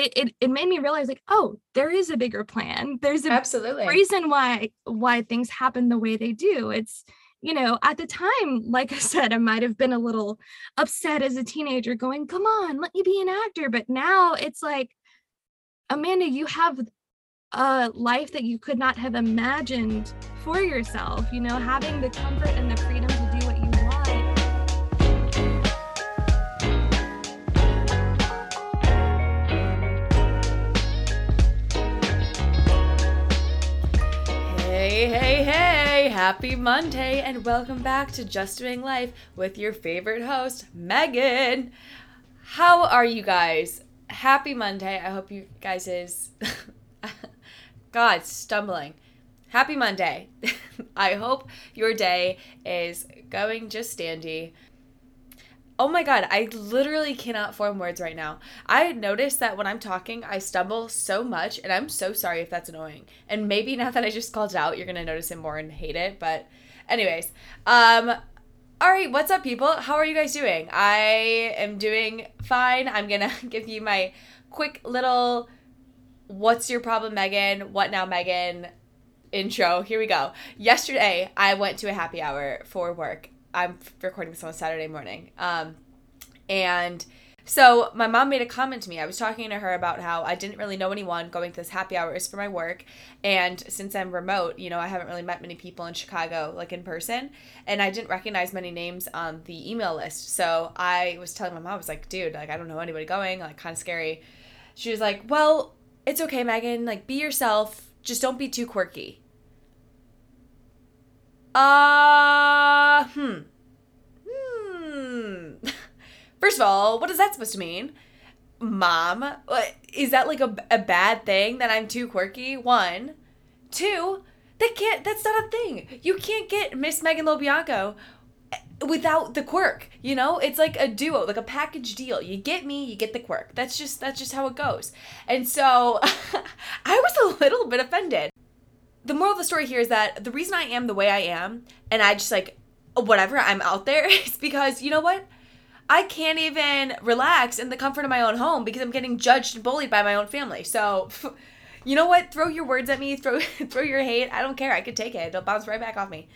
it, it it made me realize like oh there is a bigger plan. There's a absolutely. reason why why things happen the way they do. It's you know at the time like i said i might have been a little upset as a teenager going come on let me be an actor. But now it's like amanda you have a life that you could not have imagined for yourself you know having the comfort and the freedom Hey, hey! Happy Monday, and welcome back to Just Doing Life with your favorite host, Megan. How are you guys? Happy Monday. I hope you guys is. God, stumbling. Happy Monday. I hope your day is going just dandy. Oh my god, I literally cannot form words right now. I noticed that when I'm talking, I stumble so much, and I'm so sorry if that's annoying. And maybe now that I just called it out, you're gonna notice it more and hate it. But, anyways, um, all right, what's up, people? How are you guys doing? I am doing fine. I'm gonna give you my quick little "What's your problem, Megan? What now, Megan?" intro. Here we go. Yesterday, I went to a happy hour for work I'm recording this on a Saturday morning. Um, and so my mom made a comment to me. I was talking to her about how I didn't really know anyone going to this happy hours for my work. And since I'm remote, you know, I haven't really met many people in Chicago, like in person. And I didn't recognize many names on the email list. So I was telling my mom, I was like, dude, like, I don't know anybody going, like, kind of scary. She was like, well, it's okay, Megan. Like, be yourself. Just don't be too quirky. Uh, hmm. Hmm. First of all, what is that supposed to mean? Mom, is that like a, a bad thing that I'm too quirky? One. Two, that can't, that's not a thing. You can't get Miss Megan LoBianco without the quirk you know it's like a duo like a package deal you get me you get the quirk that's just that's just how it goes and so i was a little bit offended the moral of the story here is that the reason I am the way I am and I just like whatever I'm out there is because you know what? I can't even relax in the comfort of my own home because I'm getting judged and bullied by my own family. So, you know what? Throw your words at me, throw throw your hate. I don't care. I can take it. It'll bounce right back off me.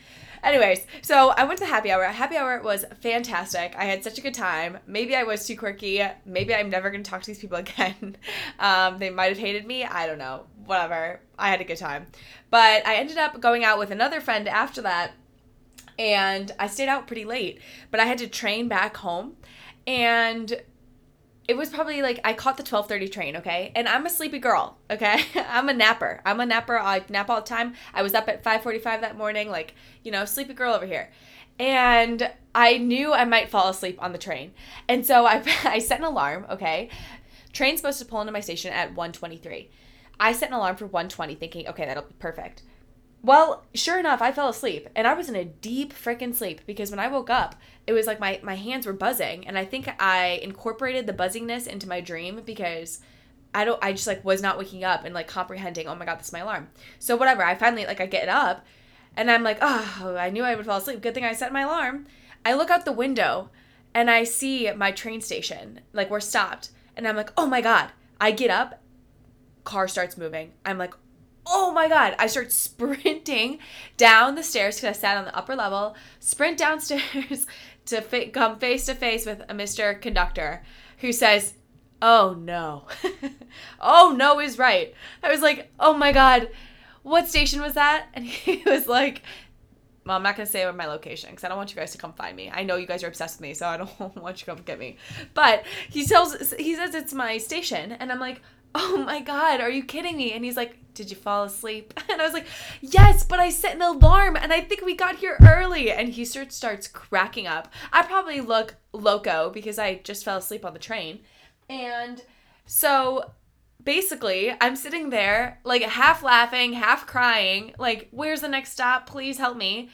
Anyways, so I went to happy hour. Happy hour was fantastic. I had such a good time. Maybe I was too quirky. Maybe I'm never going to talk to these people again. Um, they might have hated me. I don't know. Whatever. I had a good time. But I ended up going out with another friend after that. And I stayed out pretty late, but I had to train back home. And it was probably like I caught the 12:30 train, okay? And I'm a sleepy girl, okay? I'm a napper. I'm a napper. I nap all the time. I was up at 5:45 that morning like, you know, sleepy girl over here. And I knew I might fall asleep on the train. And so I I set an alarm, okay? Train's supposed to pull into my station at 1:23. I set an alarm for 1:20 thinking, okay, that'll be perfect. Well, sure enough, I fell asleep and I was in a deep freaking sleep because when I woke up, it was like my, my hands were buzzing. And I think I incorporated the buzzingness into my dream because I don't, I just like was not waking up and like comprehending, oh my God, this is my alarm. So whatever, I finally, like, I get up and I'm like, oh, I knew I would fall asleep. Good thing I set my alarm. I look out the window and I see my train station, like, we're stopped. And I'm like, oh my God. I get up, car starts moving. I'm like, oh my god. I start sprinting down the stairs because i sat on the upper level sprint downstairs to come face to face with a mr conductor who says oh no. Oh no is right. I was like oh my god. What station was that? And he was like well, I'm not gonna say my location because I don't want you guys to come find me. I know you guys are obsessed with me, so I don't want you to come get me. But he tells, he says it's my station, and I'm like, oh my god, are you kidding me? And he's like, did you fall asleep? And I was like, yes, but I set an alarm and I think we got here early. And he starts cracking up. I probably look loco because I just fell asleep on the train. And so basically, I'm sitting there like half laughing, half crying, like, where's the next stop? Please help me.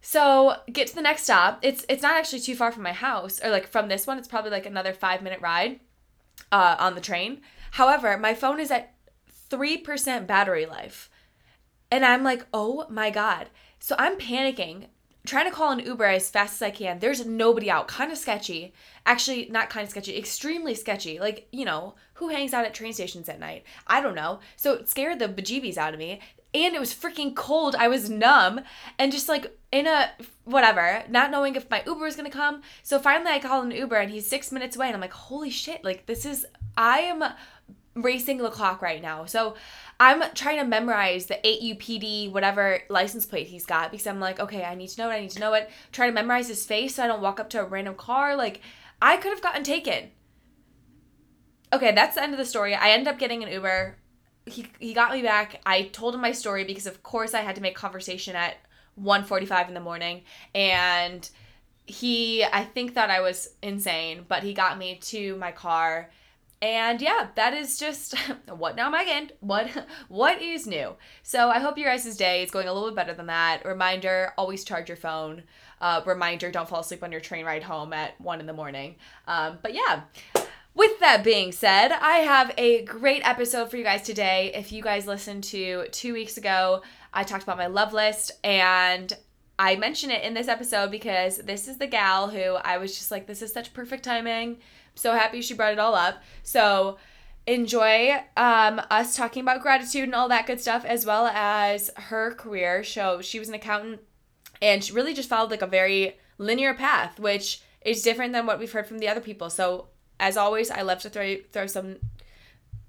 So get to the next stop. It's it's not actually too far from my house, or like from this one. It's probably like another five minute ride uh, on the train. However, my phone is at 3% battery life. And I'm like, oh my God. So I'm panicking trying to call an Uber as fast as I can. There's nobody out. Kind of sketchy. Actually, not kind of sketchy, extremely sketchy. Like, you know, who hangs out at train stations at night? I don't know. So it scared the bejeebies out of me. And it was freaking cold. I was numb and just like in a whatever, not knowing if my Uber was gonna come. So finally I called an Uber and he's six minutes away and I'm like, holy shit, like this is I am racing the clock right now. So I'm trying to memorize the 8UPD whatever license plate he's got because I'm like, okay, I need to know it. I need to know it. Try to memorize his face so I don't walk up to a random car. Like, I could have gotten taken. Okay, that's the end of the story. I ended up getting an Uber. He, he got me back. I told him my story because of course I had to make conversation at 1:45 in the morning and he I think thought I was insane, but he got me to my car and yeah, that is just what now, Megan? What what is new? So I hope your guys' day is going a little bit better than that. Reminder: always charge your phone. Uh, reminder: don't fall asleep on your train ride home at one in the morning. Um, but yeah. With that being said, I have a great episode for you guys today. If you guys listened to two weeks ago, I talked about my love list, and I mention it in this episode because this is the gal who I was just like, this is such perfect timing so happy she brought it all up. So enjoy um, us talking about gratitude and all that good stuff, as well as her career. So she was an accountant and she really just followed like a very linear path, which is different than what we've heard from the other people. So as always, I love to throw throw some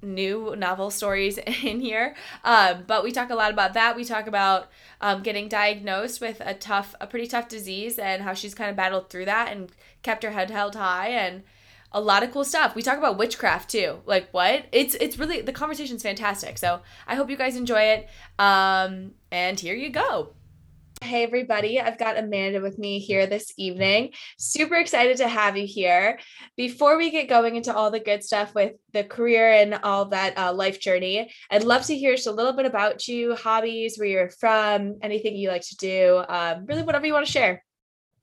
new novel stories in here. Um, but we talk a lot about that. We talk about um, getting diagnosed with a tough, a pretty tough disease and how she's kind of battled through that and kept her head held high and a lot of cool stuff. We talk about witchcraft too. Like what? It's it's really the conversation's fantastic. So I hope you guys enjoy it. Um, and here you go. Hey everybody, I've got Amanda with me here this evening. Super excited to have you here. Before we get going into all the good stuff with the career and all that uh, life journey, I'd love to hear just a little bit about you, hobbies, where you're from, anything you like to do, um, really whatever you want to share.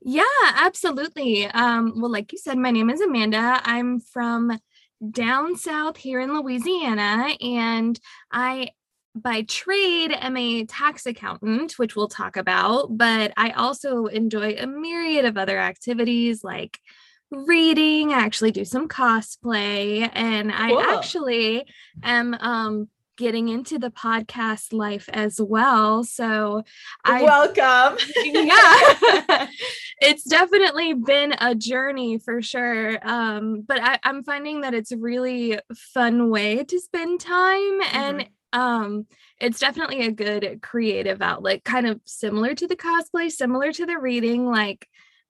Yeah, absolutely. Um, well, like you said, my name is Amanda. I'm from down south here in Louisiana, and I by trade am a tax accountant, which we'll talk about, but I also enjoy a myriad of other activities like reading. I actually do some cosplay, and cool. I actually am um getting into the podcast life as well. So I welcome. yeah. it's definitely been a journey for sure. Um, but I, I'm finding that it's a really fun way to spend time mm-hmm. and um it's definitely a good creative outlet, kind of similar to the cosplay, similar to the reading. Like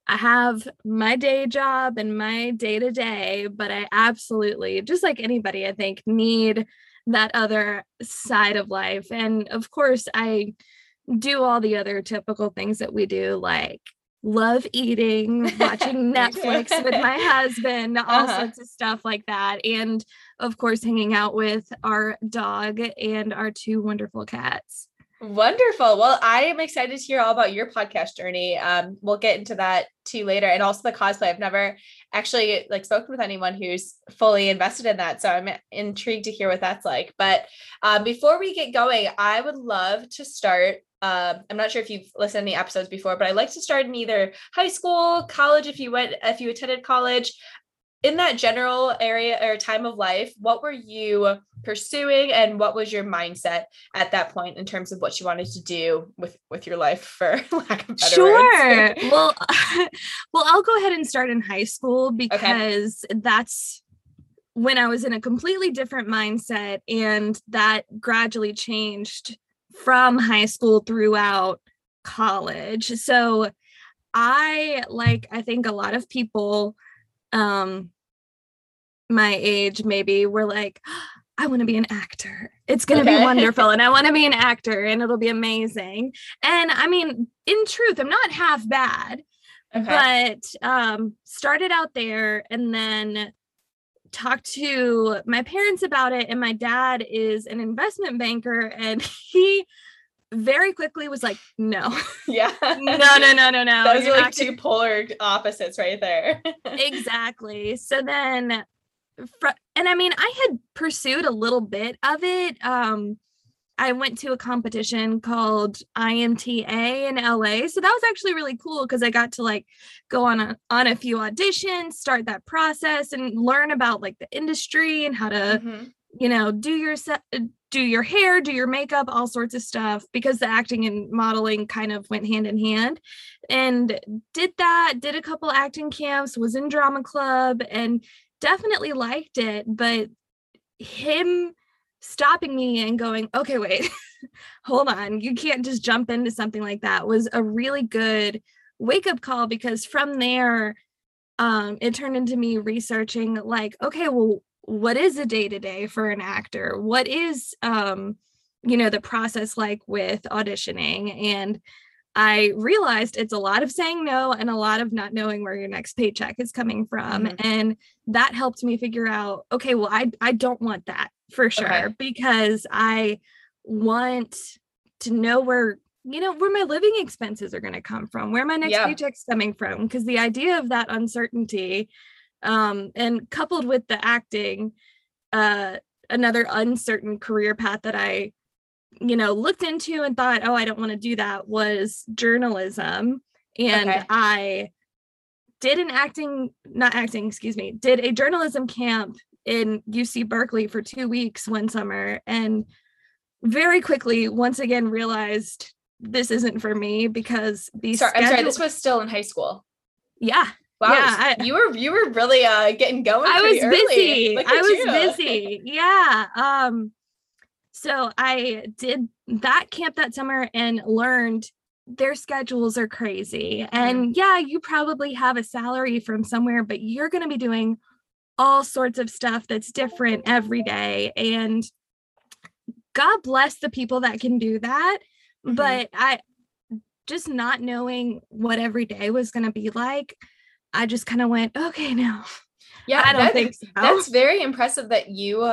I have my day job and my day to day, but I absolutely, just like anybody, I think, need that other side of life. And of course, I do all the other typical things that we do, like love eating, watching Netflix with my husband, all uh-huh. sorts of stuff like that. And of course, hanging out with our dog and our two wonderful cats. Wonderful. Well, I am excited to hear all about your podcast journey. Um, we'll get into that too later, and also the cosplay. I've never actually like spoken with anyone who's fully invested in that, so I'm intrigued to hear what that's like. But um, before we get going, I would love to start. Uh, I'm not sure if you've listened to any episodes before, but I like to start in either high school, college, if you went, if you attended college, in that general area or time of life, what were you pursuing and what was your mindset at that point in terms of what you wanted to do with with your life for lack of better sure. well, well, I'll go ahead and start in high school because okay. that's when I was in a completely different mindset and that gradually changed from high school throughout college. So I like I think a lot of people um my age maybe were like I want to be an actor. It's going to okay. be wonderful. and I want to be an actor and it'll be amazing. And I mean, in truth, I'm not half bad, okay. but um, started out there and then talked to my parents about it. And my dad is an investment banker and he very quickly was like, no. Yeah. no, no, no, no, no. Those are like two polar opposites right there. exactly. So then fr- and I mean, I had pursued a little bit of it. Um, I went to a competition called IMTA in LA. So that was actually really cool because I got to like go on a on a few auditions, start that process and learn about like the industry and how to, mm-hmm. you know, do your set uh, do your hair, do your makeup, all sorts of stuff because the acting and modeling kind of went hand in hand. And did that, did a couple acting camps, was in drama club and definitely liked it, but him stopping me and going, okay, wait, hold on, you can't just jump into something like that was a really good wake up call because from there, um, it turned into me researching, like, okay, well, what is a day to day for an actor? What is, um, you know, the process like with auditioning? And I realized it's a lot of saying no and a lot of not knowing where your next paycheck is coming from. Mm-hmm. And that helped me figure out, okay, well, I, I don't want that for sure okay. because I want to know where you know where my living expenses are going to come from where my next yeah. paycheck's coming from because the idea of that uncertainty um and coupled with the acting uh another uncertain career path that i you know looked into and thought oh i don't want to do that was journalism and okay. i did an acting not acting excuse me did a journalism camp in UC Berkeley for two weeks one summer and very quickly once again realized this isn't for me because these sorry, schedule- I'm sorry, this was still in high school. Yeah. Wow, yeah, I, you were you were really uh getting going. I was busy. I was you. busy. Yeah. Um so I did that camp that summer and learned their schedules are crazy. And yeah, you probably have a salary from somewhere, but you're going to be doing all sorts of stuff that's different every day. And God bless the people that can do that. Mm-hmm. But I just not knowing what every day was going to be like, I just kind of went, okay, now. Yeah, I don't think so. That's very impressive that you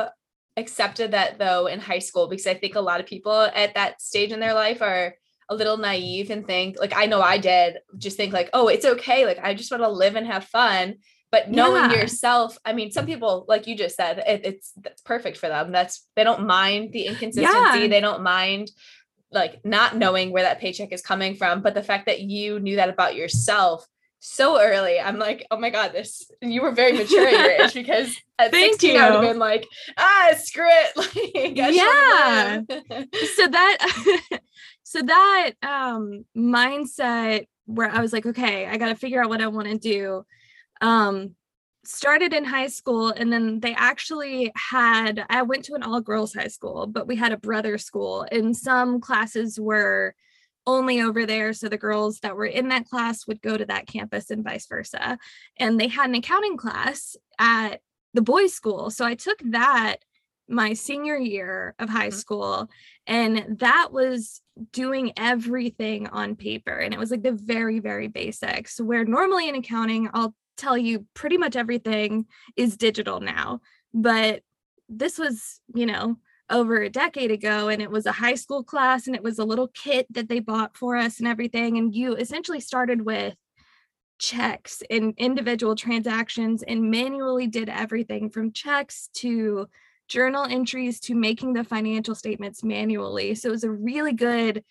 accepted that though in high school because I think a lot of people at that stage in their life are a little naive and think like I know I did just think like oh it's okay like I just want to live and have fun but knowing yeah. yourself i mean some people like you just said it, it's that's perfect for them that's they don't mind the inconsistency yeah. they don't mind like not knowing where that paycheck is coming from but the fact that you knew that about yourself so early. I'm like oh my god this you were very mature at your age because at Thank 16 you. i would have been like ah screw it. Like, yeah. so that so that um mindset where i was like okay i got to figure out what i want to do um, started in high school and then they actually had i went to an all girls high school but we had a brother school and some classes were only over there so the girls that were in that class would go to that campus and vice versa and they had an accounting class at the boys school so i took that my senior year of high mm-hmm. school and that was doing everything on paper and it was like the very very basics where normally in accounting i'll tell you pretty much everything is digital now. But this was, you know, over a decade ago and it was a high school class and it was a little kit that they bought for us and everything and you essentially started with checks and individual transactions and manually did everything from checks to journal entries to making the financial statements manually. So it was a really good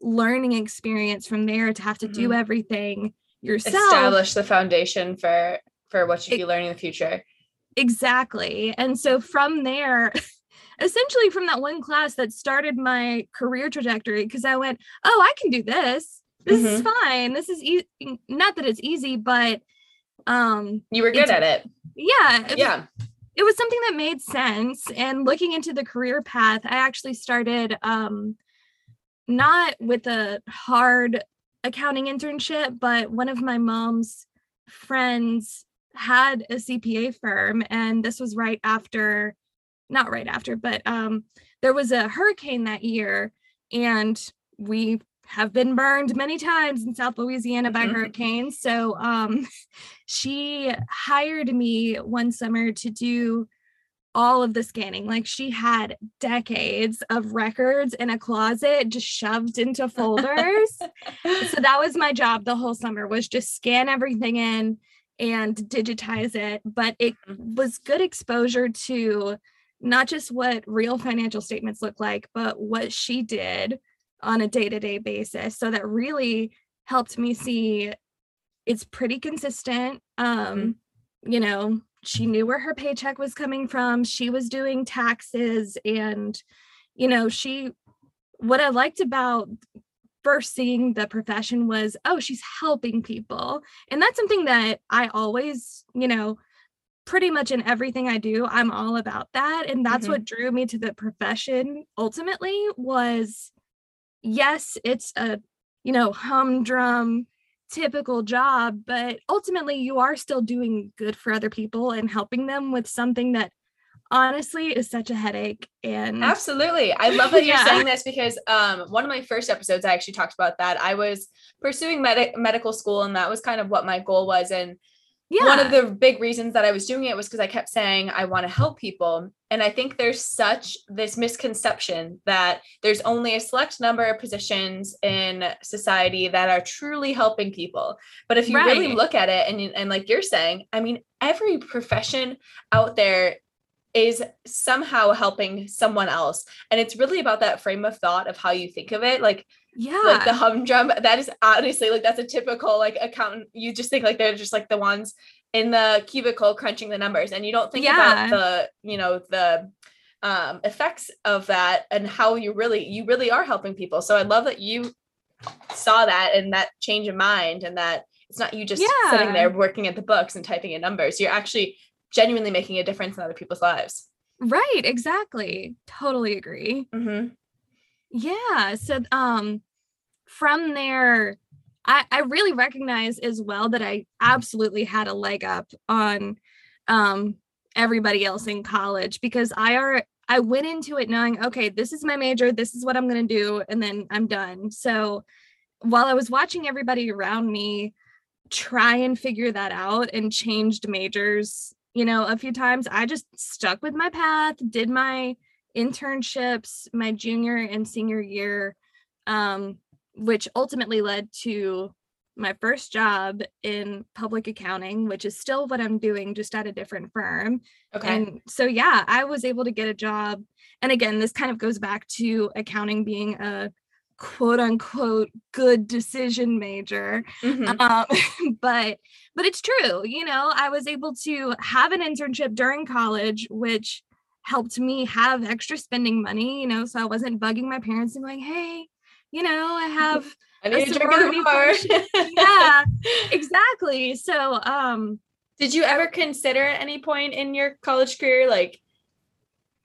learning experience from there to have to mm-hmm. do everything yourself. Establish the foundation for for what you'd be learning in the future. Exactly and so from there essentially from that one class that started my career trajectory because i went oh i can do this. This mm-hmm. is fine. This is easy not that it's easy but um you were good at it. Yeah it, yeah. it was something that made sense and looking into the career path i actually started um not with a hard accounting internship, but one of my mom's friends had a CPA firm, and this was right after, not right after, but um, there was a hurricane that year, and we have been burned many times in South Louisiana by mm-hmm. hurricanes. So um, she hired me one summer to do all of the scanning. Like she had decades of records in a closet just shoved into folders. so that was my job the whole summer was just scan everything in and digitize it, but it mm-hmm. was good exposure to not just what real financial statements look like, but what she did on a day to day basis. So that really helped me see it's pretty consistent. Um, mm-hmm. You know, she knew where her paycheck was coming from. She was doing taxes and, you know, she, what I liked about first seeing the profession was, oh, she's helping people. And that's something that I always, you know, pretty much in everything I do, I'm all about that. And that's mm-hmm. what drew me to the profession ultimately was yes, it's a, you know, humdrum typical job, but ultimately you are still doing good for other people and helping them with something that honestly is such a headache and absolutely i love that yeah. you're saying this because um one of my first episodes i actually talked about that i was pursuing med- medical school and that was kind of what my goal was and yeah. one of the big reasons that I was doing it was because I kept saying I want to help people. And I think there's such this misconception that there's only a select number of positions in society that are truly helping people. But if you right. really look at it and, and like you're saying, I mean, every profession out there is somehow helping someone else. And it's really about that frame of thought of how you think of it. Like yeah like the humdrum that is honestly like that's a typical like accountant you just think like they're just like the ones in the cubicle crunching the numbers and you don't think yeah. about the you know the um effects of that and how you really you really are helping people so i love that you saw that and that change of mind and that it's not you just yeah. sitting there working at the books and typing in numbers you're actually genuinely making a difference in other people's lives right exactly totally agree mm-hmm. yeah so um from there, I, I really recognize as well that I absolutely had a leg up on um, everybody else in college because I are I went into it knowing, okay, this is my major, this is what I'm gonna do, and then I'm done. So while I was watching everybody around me try and figure that out and changed majors, you know, a few times, I just stuck with my path, did my internships my junior and senior year. Um, which ultimately led to my first job in public accounting, which is still what I'm doing, just at a different firm. Okay. And so, yeah, I was able to get a job. And again, this kind of goes back to accounting being a quote unquote good decision major. Mm-hmm. Um, but but it's true, you know, I was able to have an internship during college, which helped me have extra spending money, you know, so I wasn't bugging my parents and going, hey, you know, I have I need a sorority bar. yeah, exactly. So, um, did you ever consider at any point in your college career like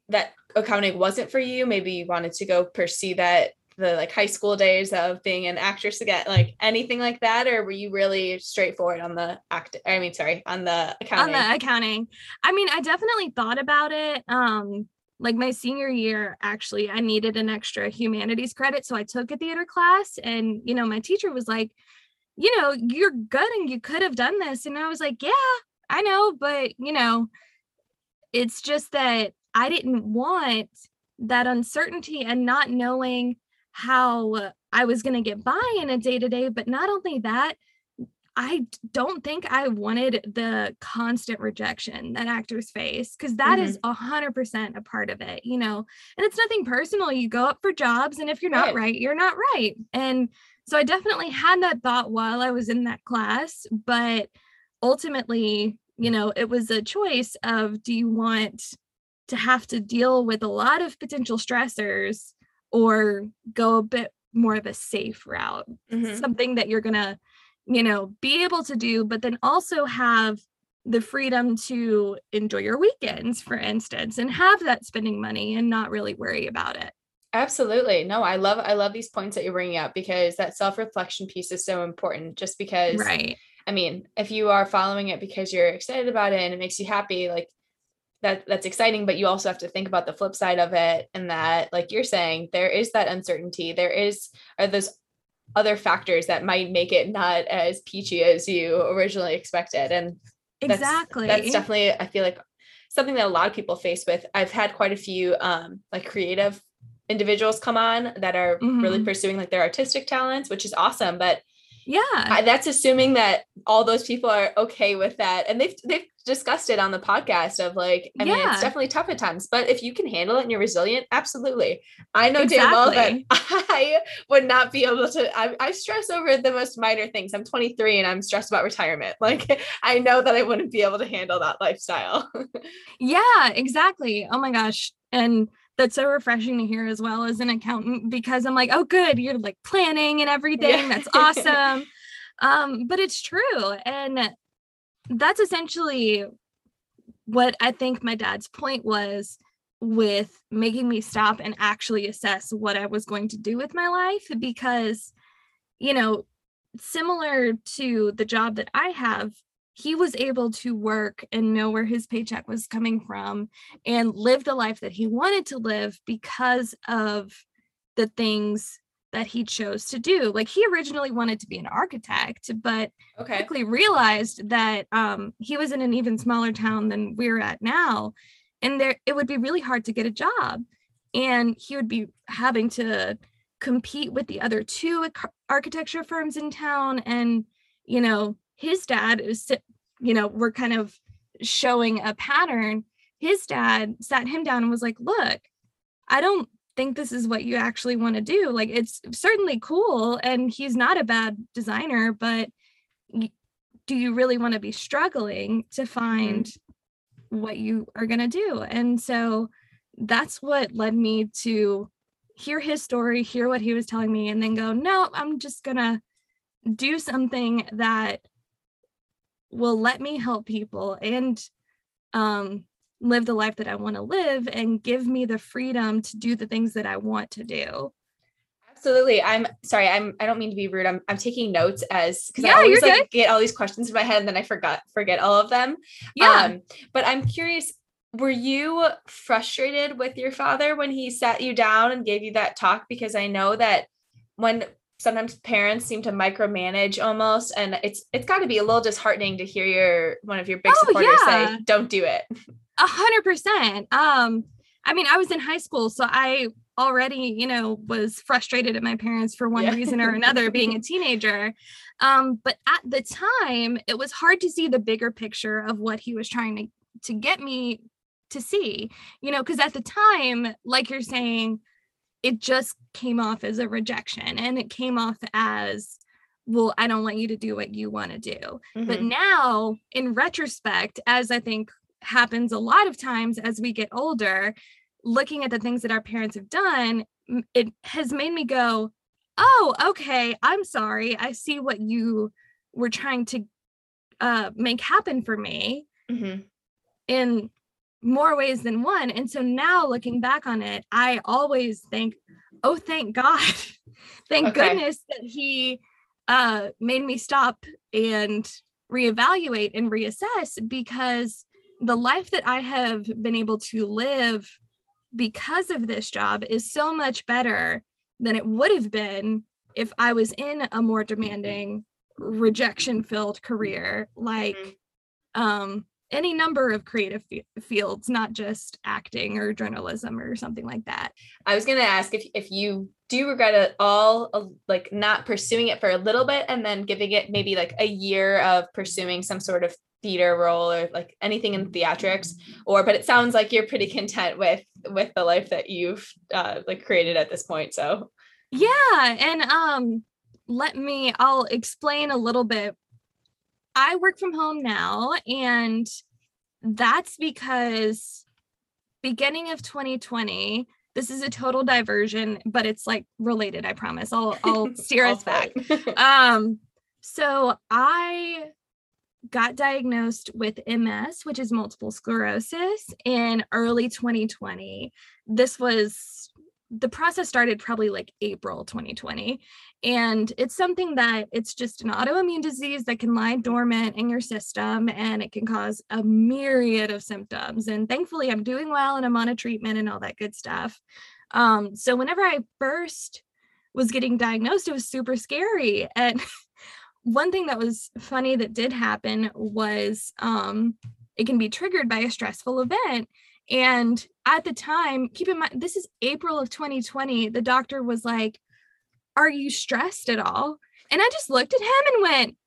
that accounting wasn't for you? Maybe you wanted to go pursue that the like high school days of being an actress again, like anything like that, or were you really straightforward on the act? I mean, sorry, on the accounting. On the accounting. I mean, I definitely thought about it. Um, like my senior year actually i needed an extra humanities credit so i took a theater class and you know my teacher was like you know you're good and you could have done this and i was like yeah i know but you know it's just that i didn't want that uncertainty and not knowing how i was going to get by in a day to day but not only that I don't think I wanted the constant rejection that actors face because that mm-hmm. is a hundred percent a part of it, you know. And it's nothing personal. You go up for jobs, and if you're not right. right, you're not right. And so I definitely had that thought while I was in that class, but ultimately, you know, it was a choice of do you want to have to deal with a lot of potential stressors or go a bit more of a safe route, mm-hmm. something that you're gonna you know, be able to do, but then also have the freedom to enjoy your weekends, for instance, and have that spending money and not really worry about it. Absolutely. No, I love I love these points that you're bringing up because that self-reflection piece is so important just because Right. I mean, if you are following it because you're excited about it and it makes you happy, like that that's exciting, but you also have to think about the flip side of it and that like you're saying, there is that uncertainty. There is are those other factors that might make it not as peachy as you originally expected. And that's, exactly. that's definitely i feel like something that a lot of people face with. I've had quite a few um like creative individuals come on that are mm-hmm. really pursuing like their artistic talents which is awesome but Yeah. That's assuming that all those people are okay with that. And they've they've discussed it on the podcast of like, I yeah. mean, it's definitely tough at times, but if you can handle it and you're resilient, absolutely. I know exactly. damn well that I would not be able to. I, I stress over the most minor things. I'm 23 and I'm stressed about retirement. Like, I know that I wouldn't be able to handle that lifestyle. yeah, exactly. Oh my gosh. And that's so refreshing to hear as well as an accountant because I'm like, oh, good, you're like planning and everything. Yeah. That's awesome. um, but it's true. And that's essentially what I think my dad's point was with making me stop and actually assess what I was going to do with my life because, you know, similar to the job that I have, he was able to work and know where his paycheck was coming from and live the life that he wanted to live because of the things that he chose to do. Like he originally wanted to be an architect, but okay. quickly realized that um, he was in an even smaller town than we're at now, and there it would be really hard to get a job, and he would be having to compete with the other two architecture firms in town, and you know his dad is, you know, we're kind of showing a pattern. His dad sat him down and was like, "Look, I don't think this is what you actually want to do like it's certainly cool and he's not a bad designer but do you really want to be struggling to find what you are going to do and so that's what led me to hear his story hear what he was telling me and then go no i'm just going to do something that will let me help people and um live the life that I want to live and give me the freedom to do the things that I want to do. Absolutely. I'm sorry. I'm I don't mean to be rude. I'm I'm taking notes as because yeah, I always like good. get all these questions in my head and then I forgot forget all of them. Yeah. Um, but I'm curious, were you frustrated with your father when he sat you down and gave you that talk? Because I know that when sometimes parents seem to micromanage almost and it's it's got to be a little disheartening to hear your one of your big oh, supporters yeah. say don't do it A hundred percent. Um, I mean, I was in high school, so I already, you know, was frustrated at my parents for one yeah. reason or another being a teenager. Um, but at the time, it was hard to see the bigger picture of what he was trying to to get me to see, you know, because at the time, like you're saying, it just came off as a rejection and it came off as well i don't want you to do what you want to do mm-hmm. but now in retrospect as i think happens a lot of times as we get older, looking at the things that our parents have done, it has made me go, oh, okay, I'm sorry. I see what you were trying to uh, make happen for me mm-hmm. in more ways than one. And so now looking back on it, I always think, oh, thank God. thank okay. goodness that he uh, made me stop and reevaluate and reassess because the life that I have been able to live because of this job is so much better than it would have been if I was in a more demanding rejection filled career like mm-hmm. um any number of creative f- fields not just acting or journalism or something like that. I was going to ask if if you do regret it all uh, like not pursuing it for a little bit and then giving it maybe like a year of pursuing some sort of theater role or like anything in theatrics? Or but it sounds like you're pretty content with with the life that you've uh like created at this point so. Yeah and um let me i'll explain a little bit i work from home now and that's because beginning of 2020 this is a total diversion but it's like related i promise. I'll i'll steer us back. um so i got diagnosed with MS, which is multiple sclerosis, in early 2020. This was the process started probably like April 2020. And it's something that it's just an autoimmune disease that can lie dormant in your system and it can cause a myriad of symptoms. And thankfully, I'm doing well and I'm on a treatment and all that good stuff. Um, so, whenever I first was getting diagnosed, it was super scary. And one thing that was funny that did happen was um, it can be triggered by a stressful event. And at the time, keep in mind, this is April of 2020. The doctor was like, Are you stressed at all? And I just looked at him and went,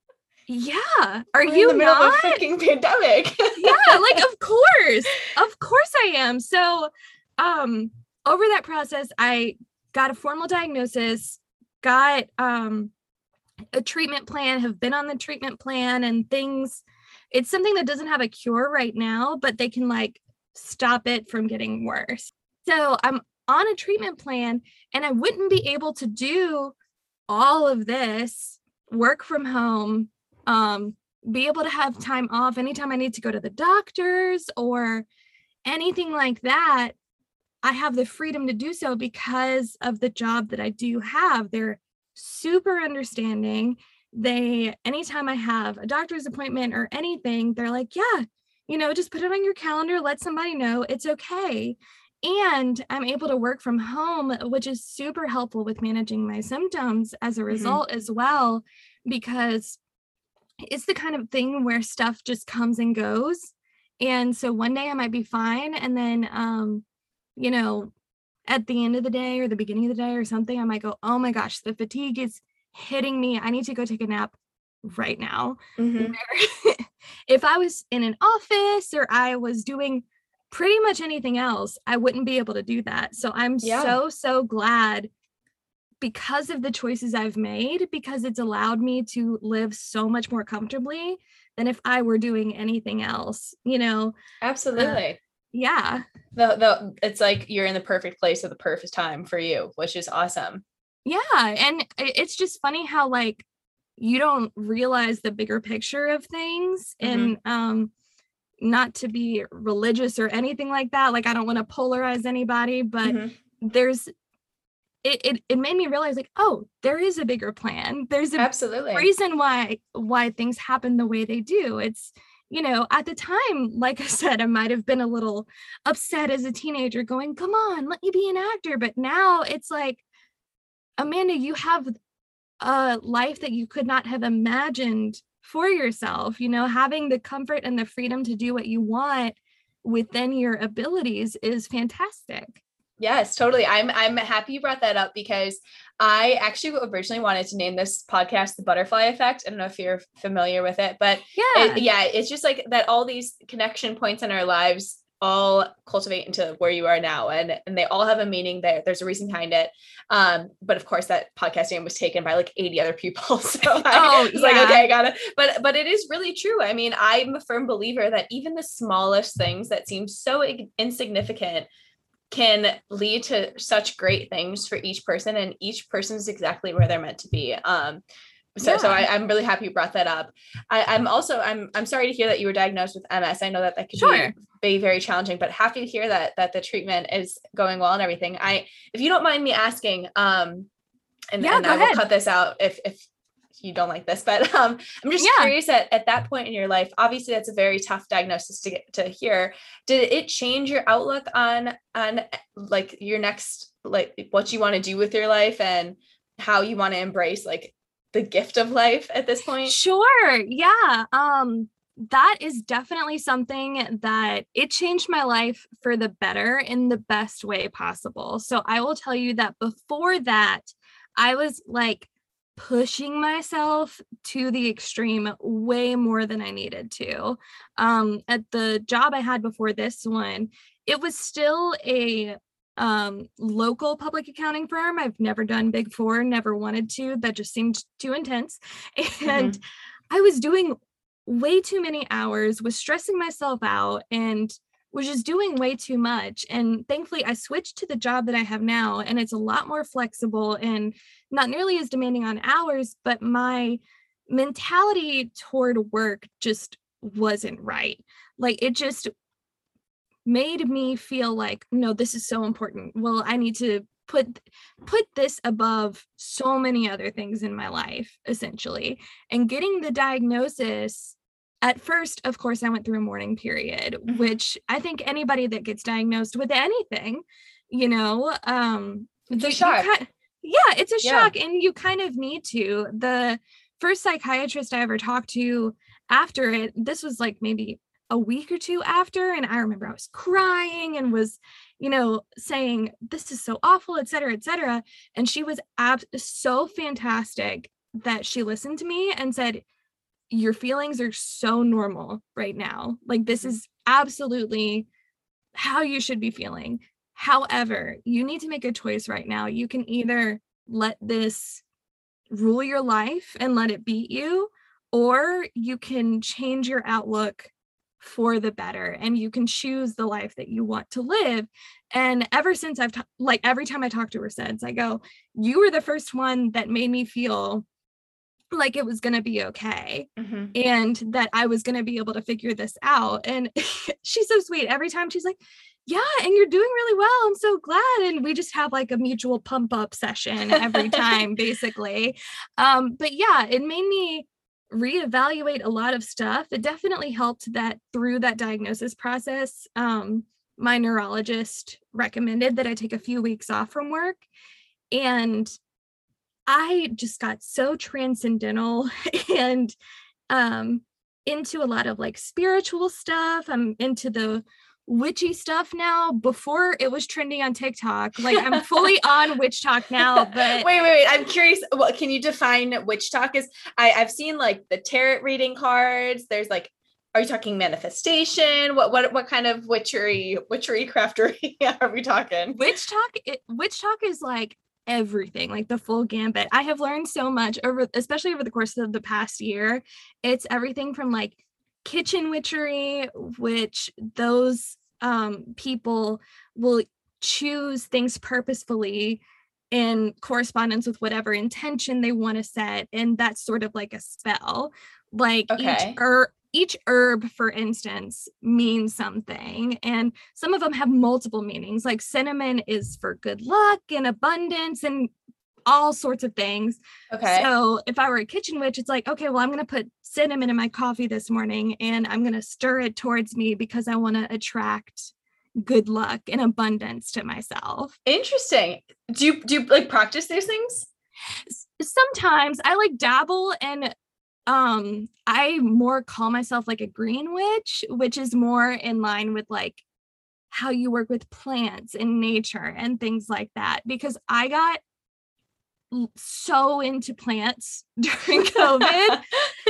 yeah. Are We're you in the middle not? of a freaking pandemic? yeah, like of course. Of course I am. So um over that process, I got a formal diagnosis, got um a treatment plan, have been on the treatment plan and things. It's something that doesn't have a cure right now, but they can like stop it from getting worse. So I'm on a treatment plan and I wouldn't be able to do all of this work from home um be able to have time off anytime I need to go to the doctors or anything like that. I have the freedom to do so because of the job that I do have. They're super understanding. They anytime I have a doctor's appointment or anything they're like yeah you know just put it on your calendar let somebody know it's okay and I'm able to work from home, which is super helpful with managing my symptoms as a mm-hmm. result mm-hmm. as well, because it's the kind of thing where stuff just comes and goes. And so one day I might be fine. And then, um, you know, at the end of the day or the beginning of the day or something, I might go, oh my gosh, the fatigue is hitting me. I need to go take a nap right now. Mm-hmm. if I was in an office or I was doing pretty much anything else, I wouldn't be able to do that. So I'm yeah. so, so glad because of the choices I've made, because it's allowed me to live so much more comfortably than if I were doing anything else, you know? Absolutely. Uh, yeah. The, the, it's like you're in the perfect place at the perfect time for you, which is awesome. Yeah. And it's just funny how, like, you don't realize the bigger picture of things. Mm-hmm. And, um, not to be religious or anything like that. Like I don't want to polarize anybody, but mm-hmm. there's it, it it made me realize like, oh, there is a bigger plan. There's a absolutely reason why why things happen the way they do. It's you know, at the time, like I said, I might have been a little upset as a teenager, going, come on, let me be an actor. But now it's like, Amanda, you have a life that you could not have imagined for yourself, you know, having the comfort and the freedom to do what you want within your abilities is fantastic. Yes, totally. I'm I'm happy you brought that up because I actually originally wanted to name this podcast the butterfly effect. I don't know if you're familiar with it, but yeah, it, yeah, it's just like that all these connection points in our lives all cultivate into where you are now and and they all have a meaning there. There's a reason behind it. Um but of course that podcast name was taken by like 80 other people so I was yeah. like okay I got it but but it is really true. I mean I'm a firm believer that even the smallest things that seem so insignificant can lead to such great things for each person and each person is exactly where they're meant to be. Um so yeah. so I, am really happy you brought that up. I, am also I'm I'm sorry to hear that you were diagnosed with MS. I know that that could sure. be, be very challenging, but happy to hear that that the treatment is going well and everything. I if you don't mind me asking, um, and, yeah, and I ahead. will cut this out if if you don't like this, but um, I'm just yeah. curious at, at that point in your life, obviously that's a very tough diagnosis to get to hear. Did it change your outlook on on like your next like what you want to do with your life and how you want to embrace like the gift of life at this point? Sure. Yeah. Um that is definitely something that it changed my life for the better in the best way possible. So I will tell you that before that, I was like pushing myself to the extreme way more than I needed to. Um, at the job I had before this one, it was still a um local public accounting firm i've never done big four never wanted to that just seemed too intense. And mm-hmm. i was doing way too many hours was stressing myself out and was just doing way too much. And thankfully i switched to the job that i have now and it's a lot more flexible and not nearly as demanding on hours but my mentality toward work just wasn't right. Like it just made me feel like no this is so important well i need to put put this above so many other things in my life essentially and getting the diagnosis at first of course i went through a mourning period mm-hmm. which i think anybody that gets diagnosed with anything you know um it's a shock. Kind, yeah it's a yeah. shock and you kind of need to the first psychiatrist i ever talked to after it this was like maybe a week or two after and i remember i was crying and was you know saying this is so awful et cetera et cetera and she was ab- so fantastic that she listened to me and said, Your feelings are so normal right now. Like, this mm. is absolutely how you should be feeling. However, you need to make a choice right now. You can either let this rule your life and let it beat you, or you can change your outlook for the better and you can choose the life that you want to live and ever since i've t- like every time i talk to her since i go you were the first one that made me feel like it was going to be okay mm-hmm. and that i was going to be able to figure this out and she's so sweet every time she's like yeah and you're doing really well i'm so glad and we just have like a mutual pump up session every time basically um but yeah it made me reevaluate a lot of stuff. It definitely helped that through that diagnosis process, um, my neurologist recommended that I take a few weeks off from work. And I just got so transcendental and um, into a lot of like spiritual stuff. I'm into the witchy stuff now. Before it was trending on TikTok. Like I'm fully on WitchTok now. But wait, wait, wait. I'm curious. What can you define WitchTok is? I, I've seen like the tarot reading cards. There's like are you talking manifestation? What what what kind of witchery witchery craftery are we talking? WitchTok it, talk is like everything, like the full gambit. I have learned so much over especially over the course of the past year. It's everything from like kitchen witchery, which those um, people will choose things purposefully in correspondence with whatever intention they want to set. And that's sort of like a spell. Like okay. each herb, each herb, for instance, means something. And some of them have multiple meanings. Like cinnamon is for good luck and abundance and all sorts of things. Okay. So if I were a kitchen witch, it's like, okay, well, I'm going to put cinnamon in my coffee this morning and I'm going to stir it towards me because I want to attract good luck and abundance to myself. Interesting. Do you do you like practice these things? Sometimes I like dabble and um I more call myself like a green witch, which is more in line with like how you work with plants and nature and things like that because I got so into plants during COVID.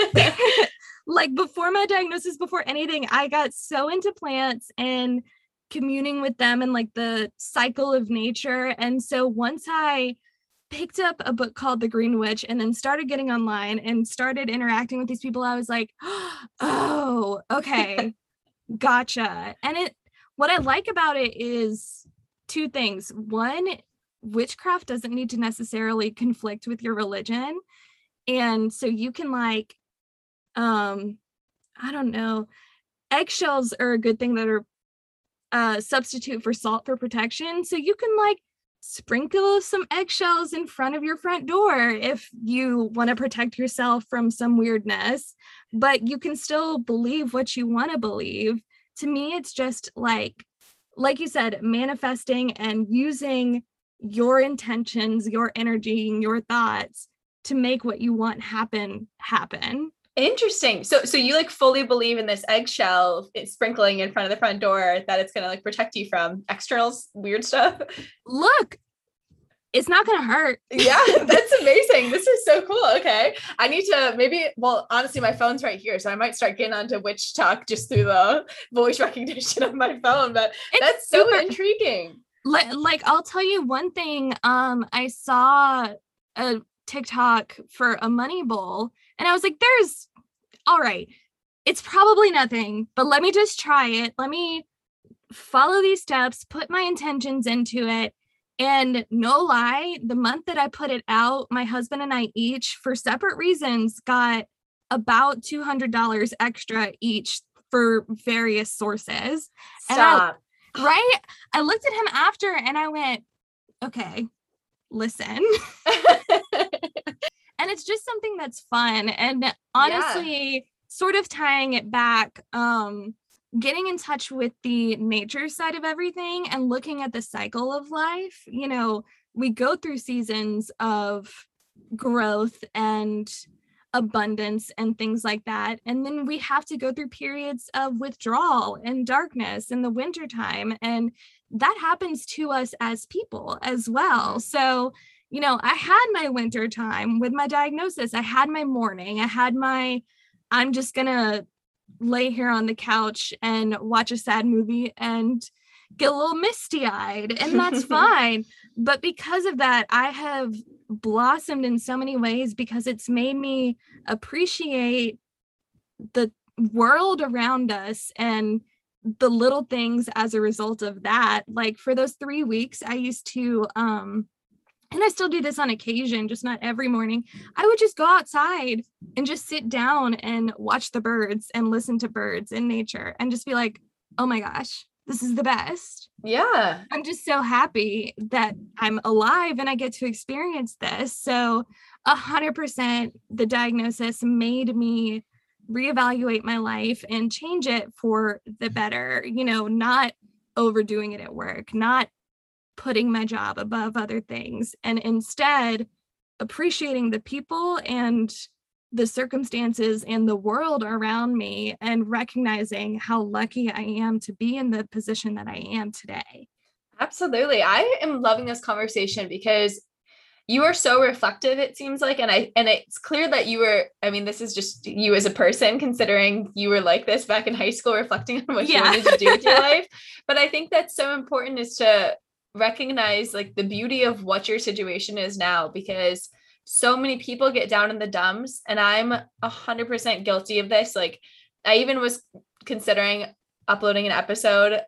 like before my diagnosis, before anything, I got so into plants and communing with them and like the cycle of nature. And so once I picked up a book called The Green Witch and then started getting online and started interacting with these people, I was like, oh, okay, gotcha. And it, what I like about it is two things. One, witchcraft doesn't need to necessarily conflict with your religion. And so you can like um i don't know eggshells are a good thing that are a substitute for salt for protection. So you can like sprinkle some eggshells in front of your front door if you want to protect yourself from some weirdness but you can still believe what you want to believe. To me it's just like like you said manifesting and using your intentions, your energy, and your thoughts to make what you want happen happen. Interesting. So so you like fully believe in this eggshell sprinkling in front of the front door that it's gonna like protect you from external weird stuff. Look, it's not gonna hurt. Yeah, that's amazing. this is so cool. Okay. I need to maybe well, honestly, my phone's right here. So I might start getting onto WitchTok just through the voice recognition of my phone. But it's that's so super- intriguing like, I'll tell you one thing. Um, I saw a TikTok for a money bowl, and I was like, "There's all right. It's probably nothing, but let me just try it. Let me follow these steps, put my intentions into it." And no lie, the month that I put it out, my husband and I each, for separate reasons, got about $200 extra each for various sources. Stop right? I looked at him after and I went, okay, listen. and it's just something that's fun. And honestly, yeah. sort of tying it back, um, getting in touch with the nature side of everything and looking at the cycle of life, you know, we go through seasons of growth and abundance and things like that. And then we have to go through periods of withdrawal and darkness in the wintertime. And that happens to us as people as well. So, you know, I had my winter time with my diagnosis. I had my mourning. I had my, I'm just going to lay here on the couch and watch a sad movie and get a little misty eyed, and that's fine. But because of that, I have blossomed in so many ways because it's made me appreciate the world around us and the little things as a result of that like for those 3 weeks I used to um and I still do this on occasion, just not every morning. I would just go outside and just sit down and watch the birds and listen to birds in nature and just be like, oh my gosh, this is the best. Yeah. I'm just so happy that I'm alive and I get to experience this. So, a hundred percent, the diagnosis made me reevaluate my life and change it for the better, you know, not overdoing it at work, not putting my job above other things and instead appreciating the people and the circumstances and the world around me and recognizing how lucky I am to be in the position that I am today. Absolutely. I am loving this conversation because you are so reflective it seems like and I and it's clear that you were I mean this is just you as a person considering you were like this back in high school reflecting on what yeah. you wanted to do with your life but I think that's so important is to recognize like the beauty of what your situation is now because so many people get down in the dumps and i'm a 100% guilty of this like i even was considering uploading an episode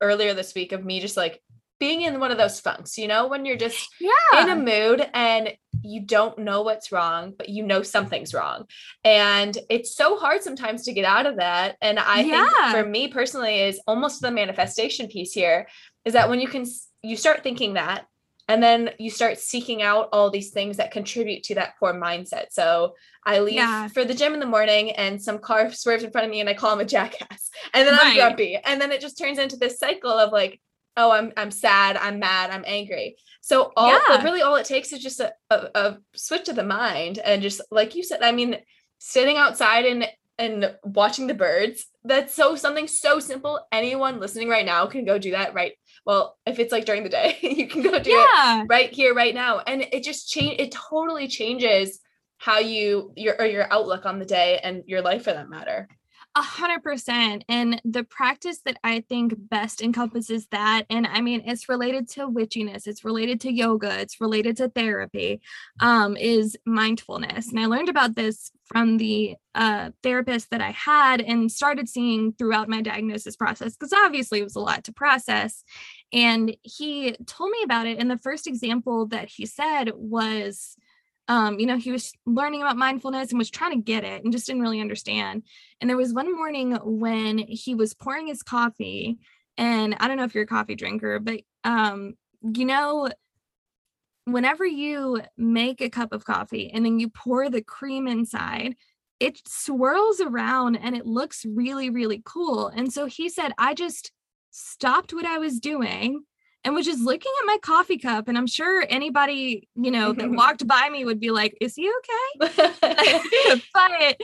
earlier this week of me just like being in one of those funks you know when you're just yeah. in a mood and you don't know what's wrong but you know something's wrong and it's so hard sometimes to get out of that and i yeah. think for me personally is almost the manifestation piece here is that when you can you start thinking that and then you start seeking out all these things that contribute to that poor mindset. So I leave yeah. for the gym in the morning and some car swerves in front of me and I call him a jackass. And then right. I'm grumpy. And then it just turns into this cycle of like, oh, I'm I'm sad, I'm mad, I'm angry. So all yeah. really all it takes is just a, a, a switch of the mind and just like you said, I mean, sitting outside and and watching the birds. That's so something so simple. Anyone listening right now can go do that right well if it's like during the day you can go do yeah. it right here right now and it just change it totally changes how you your or your outlook on the day and your life for that matter a hundred percent. And the practice that I think best encompasses that, and I mean, it's related to witchiness, it's related to yoga, it's related to therapy, um, is mindfulness. And I learned about this from the uh, therapist that I had and started seeing throughout my diagnosis process, because obviously it was a lot to process. And he told me about it. And the first example that he said was, um, you know, he was learning about mindfulness and was trying to get it and just didn't really understand. And there was one morning when he was pouring his coffee, and I don't know if you're a coffee drinker, but um, you know, whenever you make a cup of coffee and then you pour the cream inside, it swirls around and it looks really, really cool. And so he said, I just stopped what I was doing and was just looking at my coffee cup. And I'm sure anybody, you know, that walked by me would be like, is he okay? but,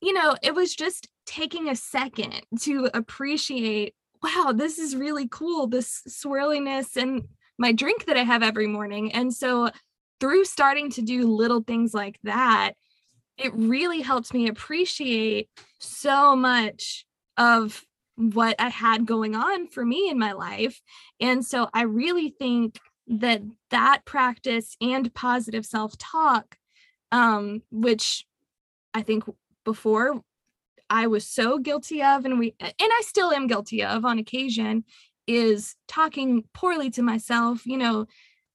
you know, it was just taking a second to appreciate, wow, this is really cool, this swirliness and my drink that I have every morning. And so through starting to do little things like that, it really helps me appreciate so much of what I had going on for me in my life. And so I really think that that practice and positive self talk, um, which I think before I was so guilty of, and we, and I still am guilty of on occasion, is talking poorly to myself. You know,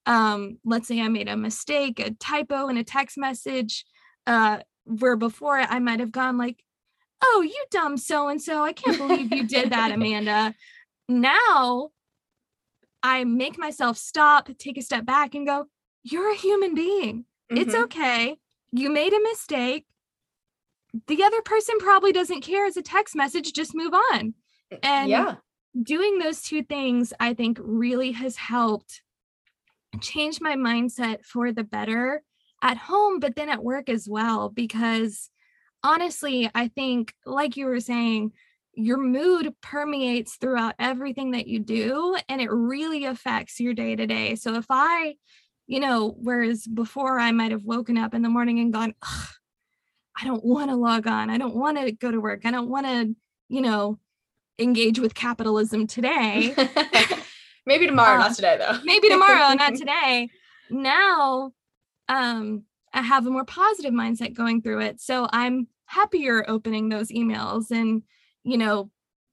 um, let's say I made a mistake, a typo in a text message, uh, where before I might have gone like, oh, you dumb so and so. I can't believe you did that, Amanda. Now I make myself stop, take a step back, and go, you're a human being. Mm-hmm. It's okay. You made a mistake. The other person probably doesn't care as a text message, just move on. Eh, and yeah. Doing those two things, I think, really has helped change my mindset for the better at home, but then at work as well, because honestly, I think, like you were saying, your mood permeates throughout everything that you do and it really affects your day to day. So if I you know, whereas before I might have woken up in the morning and gone, I don't want to log on. I don't want to go to work. I don't want to, you know, engage with capitalism today. maybe tomorrow, uh, not today though. maybe tomorrow, not today. Now, um, I have a more positive mindset going through it. So I'm happier opening those emails and, you know,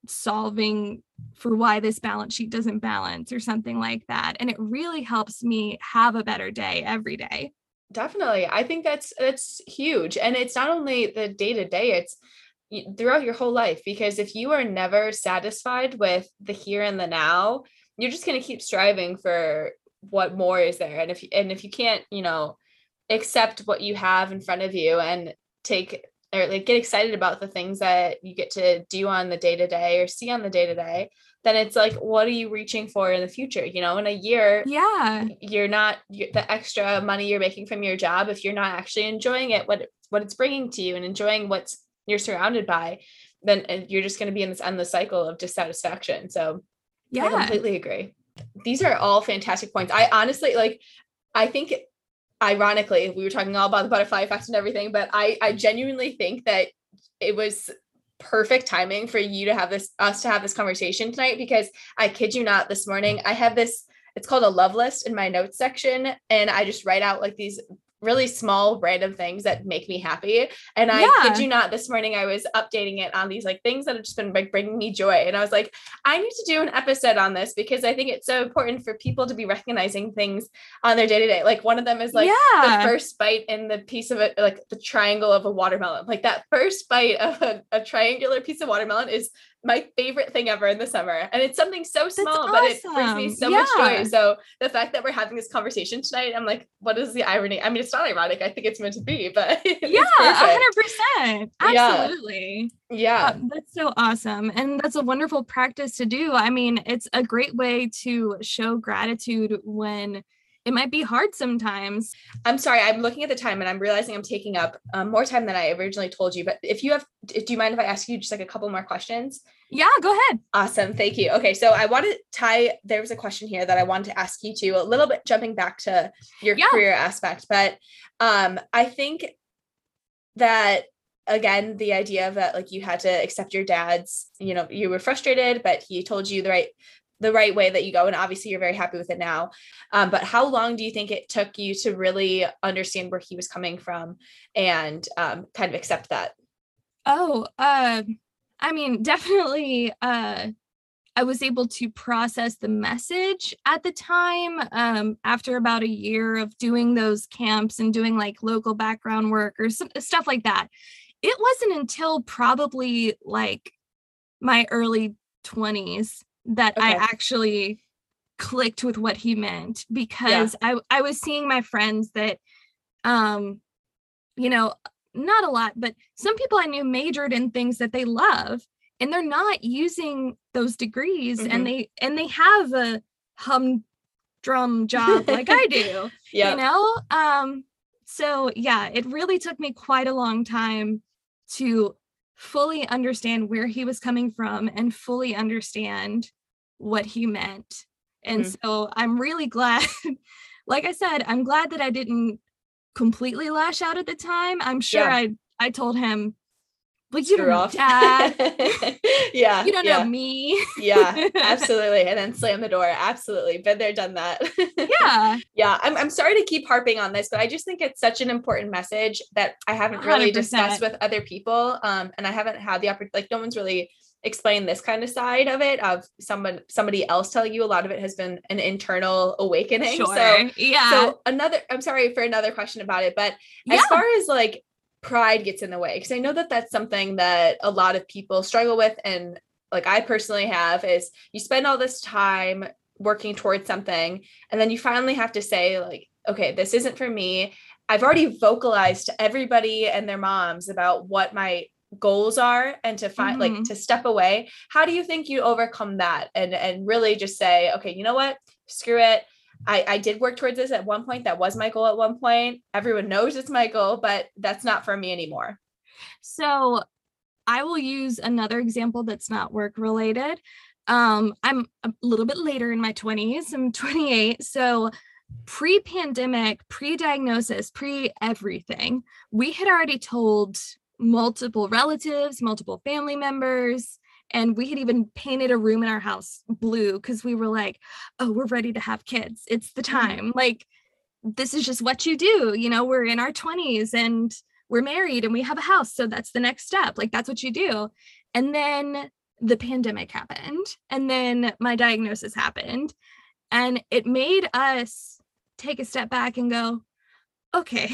solving for why this balance sheet doesn't balance or something like that. And it really helps me have a better day every day. Definitely. I think that's that's huge. And it's not only the day to day, it's throughout your whole life because if you are never satisfied with the here and the now, you're just going to keep striving for what more is there. And if and if you can't, you know, accept what you have in front of you and take or like get excited about the things that you get to do on the day to day or see on the day to day then it's like what are you reaching for in the future you know in a year yeah you're not the extra money you're making from your job if you're not actually enjoying it what what it's bringing to you and enjoying what's you're surrounded by then uh, you're just going to be in this endless cycle of dissatisfaction. So yeah. i completely agree. These are all fantastic points. I honestly like i think ironically, we were talking all about the butterfly effect and everything, but I I genuinely think that it was perfect timing for you to have this us to have this conversation tonight because I kid you not this morning I have this it's called a love list in my notes section and I just write out like these really small random things that make me happy. And I yeah. kid you not, this morning I was updating it on these like things that have just been like bringing me joy. And I was like, I need to do an episode on this because I think it's so important for people to be recognizing things on their day to day. Like one of them is like yeah. the first bite in the piece of it, like the triangle of a watermelon. Like that first bite of a, a triangular piece of watermelon is my favorite thing ever in the summer. And it's something so small, awesome. but it brings me so yeah. much joy. So the fact that we're having this conversation tonight, I'm like, what is the irony? I mean, it's not ironic. I think it's meant to be, but yeah, hundred percent. Absolutely. Yeah. Uh, that's so awesome. And that's a wonderful practice to do. I mean, it's a great way to show gratitude when it might be hard sometimes. I'm sorry, I'm looking at the time and I'm realizing I'm taking up um, more time than I originally told you. But if you have, do you mind if I ask you just like a couple more questions? Yeah, go ahead. Awesome. Thank you. Okay. So I want to tie, there was a question here that I wanted to ask you too, a little bit jumping back to your yeah. career aspect. But um, I think that again the idea that like you had to accept your dad's you know you were frustrated but he told you the right the right way that you go and obviously you're very happy with it now. Um, but how long do you think it took you to really understand where he was coming from and um, kind of accept that? Oh uh, i mean definitely uh, i was able to process the message at the time um, after about a year of doing those camps and doing like local background work or some, stuff like that. It wasn't until probably like my early 20s that okay. I actually clicked with what he meant because yeah. I I was seeing my friends that um you know not a lot but some people I knew majored in things that they love and they're not using those degrees mm-hmm. and they and they have a humdrum job like I do yeah you know um so yeah it really took me quite a long time to fully understand where he was coming from and fully understand what he meant. And mm-hmm. so I'm really glad, like I said, I'm glad that I didn't completely lash out at the time. I'm sure yeah. I I told him, like you don't know dad. yeah. You don't yeah. know me. yeah, absolutely. And then slam the door. Absolutely. Been there, done that. yeah. Yeah. I'm, I'm sorry to keep harping on this, but I just think it's such an important message that I haven't really 100%. discussed with other people. Um, and I haven't had the opportunity, like no one's really explained this kind of side of it of someone somebody else telling you a lot of it has been an internal awakening sure. so yeah so another i'm sorry for another question about it but yeah. as far as like pride gets in the way. Because i know that that's something that a lot of people struggle with and like i personally have is you spend all this time working towards something and then you finally have to say like okay this isn't for me. I've already vocalized to everybody and their moms about what my goals are and to find mm-hmm. like to step away. How do you think you overcome that and and really just say okay you know what? Screw it I, I did work towards this at one point. That was my goal at one point. Everyone knows it's my goal, but that's not for me anymore. So I will use another example that's not work related. Um, I'm a little bit later in my 20s. I'm 28. So pre pandemic, pre diagnosis, pre everything, we had already told multiple relatives, multiple family members, and we had even painted a room in our house blue because we were like, oh, we're ready to have kids. It's the mm-hmm. time. Mm-hmm. Like, this is just what you do. You know, we're in our 20s and we're married and we have a house. So that's the next step. Like, that's what you do. And then the pandemic happened. And then my diagnosis happened. And it made us take a step back and go, okay,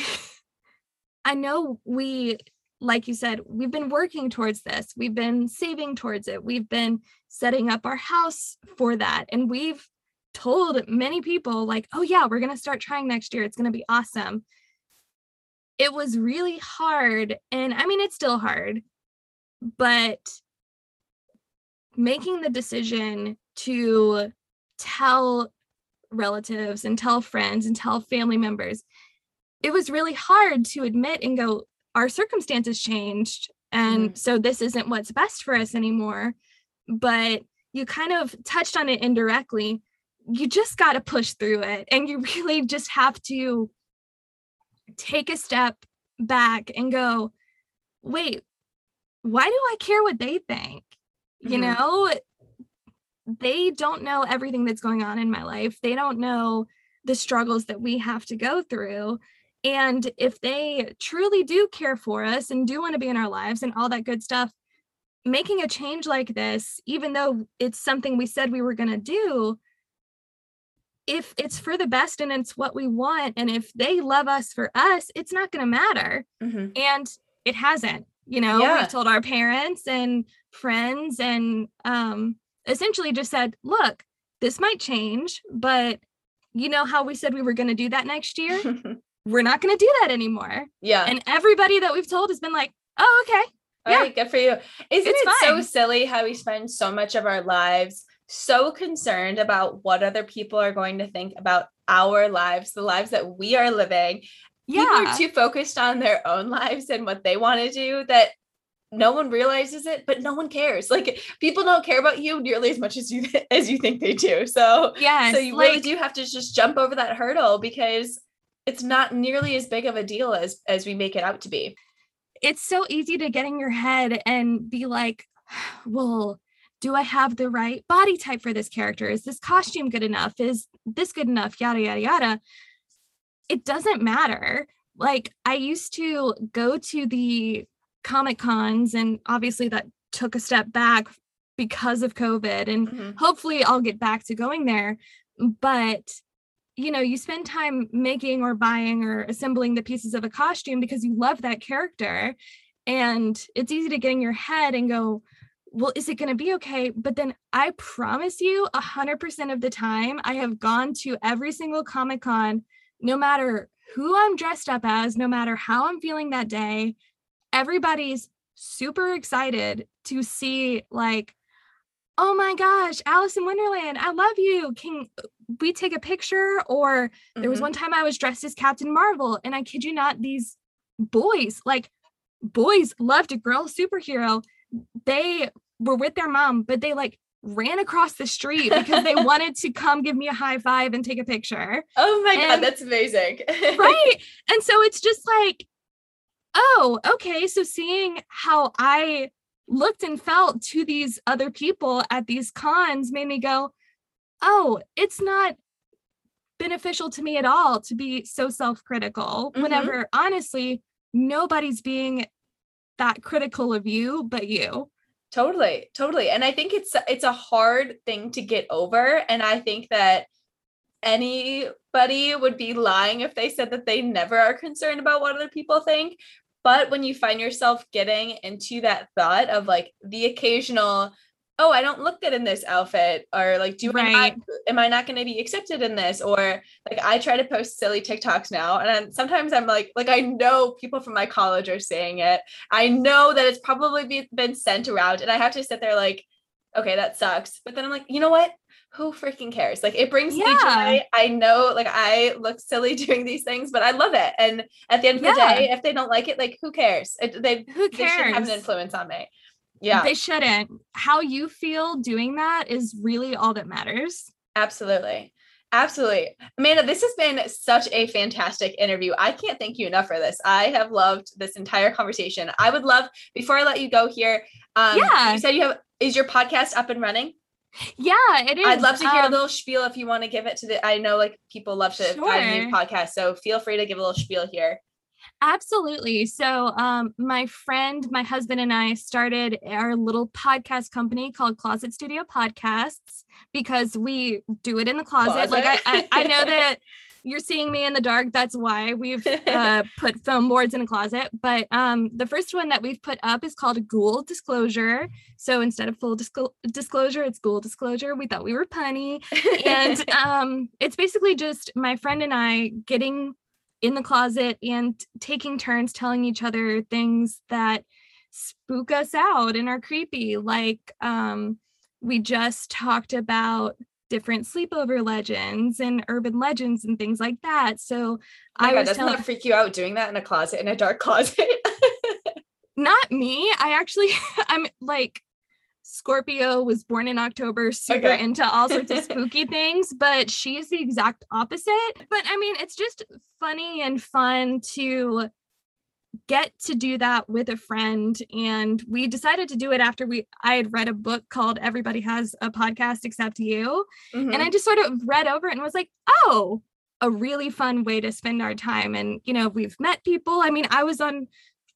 I know we like you said, we've been working towards this. We've been saving towards it. We've been setting up our house for that. And we've told many people, like, oh, yeah, we're going to start trying next year. It's going to be awesome. It was really hard. And I mean, it's still hard, but making the decision to tell relatives and tell friends and tell family members, it was really hard to admit and go, our circumstances changed and mm-hmm. so this isn't what's best for us anymore. But you kind of touched on it indirectly. You just got to push through it and you really just have to take a step back and go wait why do i care what they think? Mm-hmm. you know they don't know everything that's going on in my life. They don't know the struggles that we have to go through and if they truly do care for us and do want to be in our lives and all that good stuff, making a change like this, even though it's something we said we were going to do, if it's for the best and it's what we want, and if they love us for us, it's not going to matter. Mm-hmm. And it hasn't. You know, yeah. we've told our parents and friends and um, essentially just said, look, this might change, but you know how we said we were going to do that next year? we're not going to do that anymore. Yeah. And everybody that we've told has been like, oh, okay. All yeah. right, good for you. Isn't it's it fine. so silly how we spend so much of our lives so concerned about what other people are going to think about our lives, the lives that we are living? Yeah. People are too focused on their own lives and what they want to do that no one realizes it but no one cares like people don't care about you nearly as much as you as you think they do so yeah so you like, really do have to just jump over that hurdle because it's not nearly as big of a deal as as we make it out to be. It's so easy to get in your head and be like well do i have the right body type for this character? Is this costume good enough? Is this good enough? Yada yada yada. It doesn't matter. Like i used to go to the comic cons and obviously that took a step back because of covid and mm-hmm. hopefully i'll get back to going there. But you know you spend time making or buying or assembling the pieces of a costume because you love that character and it's easy to get in your head and go well is it going to be okay but then i promise you 100% of the time i have gone to every single comic con no matter who i'm dressed up as no matter how i'm feeling that day everybody's super excited to see like oh my gosh, Alice in Wonderland, I love you. Can we take a picture? Or mm-hmm. there was mm-hmm. one time I was dressed as Captain Marvel, and I kid you not, these boys, like boys loved a girl superhero. They were with their mom, but they like ran across the street because they wanted to come give me a high five and take a picture. Oh my and, God, that's amazing. right. And so it's just like, oh, okay. So seeing how I looked and felt to these other people at these cons made me go, oh, it's not beneficial to me at all to be so self critical mm-hmm. whenever honestly, nobody's being that critical of you but you. Totally, totally. And I think it's it's a hard thing to get over and I think that anybody would be lying if they said that they never are concerned about what other people think but when you find yourself getting into that thought of like the occasional, oh, I don't look good in this outfit, or like, do right. I am I not going to be accepted in this? Or like, I try to post silly TikToks now, and I'm, sometimes I'm like, like I know people from my college are saying it. I know that it's probably be, been sent around, and I have to sit there like, okay, that sucks. But then I'm like, you know what? who freaking cares? Like it brings yeah. me joy. I know like I look silly doing these things, but I love it. And at the end of yeah. the day, if they don't like it, like who cares? It, they who cares? They have an influence on me. Yeah. They shouldn't. How you feel doing that is really all that matters. Absolutely. Absolutely. Amanda, this has been such a fantastic interview. I can't thank you enough for this. I have loved this entire conversation. I would love, before I let you go here, um, yeah. you said you have, is your podcast up and running? Yeah, it is. I'd love to hear um, a little spiel if you want to give it to the, I know like people love to sure. find new podcasts. So feel free to give a little spiel here. Absolutely. So, um, my friend, my husband, and I started our little podcast company called Closet Studio Podcasts because we do it in the closet. closet. Like, I, I, I know that you're seeing me in the dark. That's why we've uh, put foam boards in a closet. But um, the first one that we've put up is called Ghoul Disclosure. So instead of full disclo- disclosure, it's Ghoul Disclosure. We thought we were punny. and um, it's basically just my friend and I getting in the closet and taking turns telling each other things that spook us out and are creepy. Like um, we just talked about different sleepover legends and urban legends and things like that. So oh I God, was doesn't telling- that freak you out doing that in a closet in a dark closet? Not me. I actually I'm like Scorpio was born in October, super okay. into all sorts of spooky things, but she is the exact opposite. But I mean, it's just funny and fun to get to do that with a friend and we decided to do it after we I had read a book called Everybody Has a Podcast Except You mm-hmm. and I just sort of read over it and was like, "Oh, a really fun way to spend our time and you know, we've met people. I mean, I was on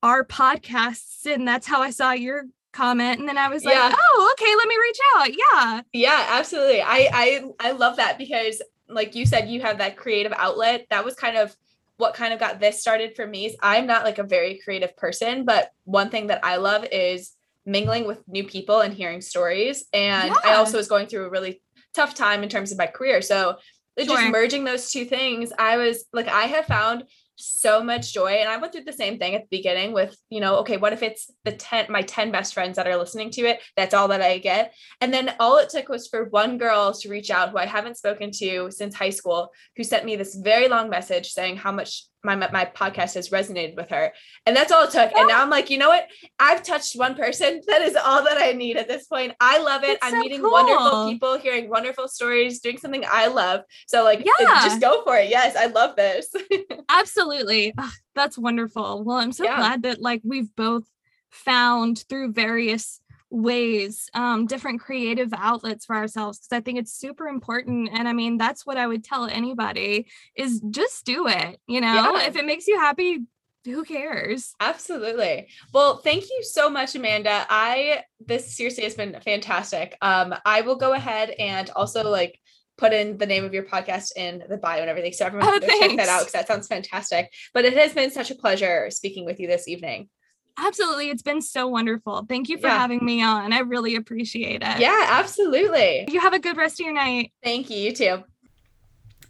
our podcasts and that's how I saw your comment and then I was like, yeah. "Oh, okay, let me reach out." Yeah. Yeah, absolutely. I I I love that because like you said you have that creative outlet. That was kind of what kind of got this started for me is I'm not like a very creative person, but one thing that I love is mingling with new people and hearing stories. And yeah. I also was going through a really tough time in terms of my career. So sure. just merging those two things, I was like, I have found so much joy and i went through the same thing at the beginning with you know okay what if it's the 10 my 10 best friends that are listening to it? That's all that i get. And then all it took was for one girl to reach out who i haven't spoken to since high school who sent me this very long message saying how much my my podcast has resonated with her. And that's all it took. And now i'm like you know what? I've touched one person. That is all that i need at this point. I love it. That's i'm so meeting cool. wonderful people hearing wonderful stories doing something i love. So like yeah. just go for it. Yes i love this. Absolutely. That's wonderful. Well i'm so yeah. glad that like we've both found through various ways um different creative outlets for ourselves because i think it's super important and i mean that's what i would tell anybody is just do it you know? Yeah. if it makes you happy who cares? Absolutely. Well thank you so much amanda. I this seriously has been fantastic. Um i will go ahead and also like put in the name of your podcast in the bio and everything so everyone oh, can check that out because that sounds fantastic. But it has been such a pleasure speaking with you this evening Absolutely. It's been so wonderful. Thank you for yeah. having me on. I really appreciate it. Yeah, absolutely. You have a good rest of your night. Thank you. You too.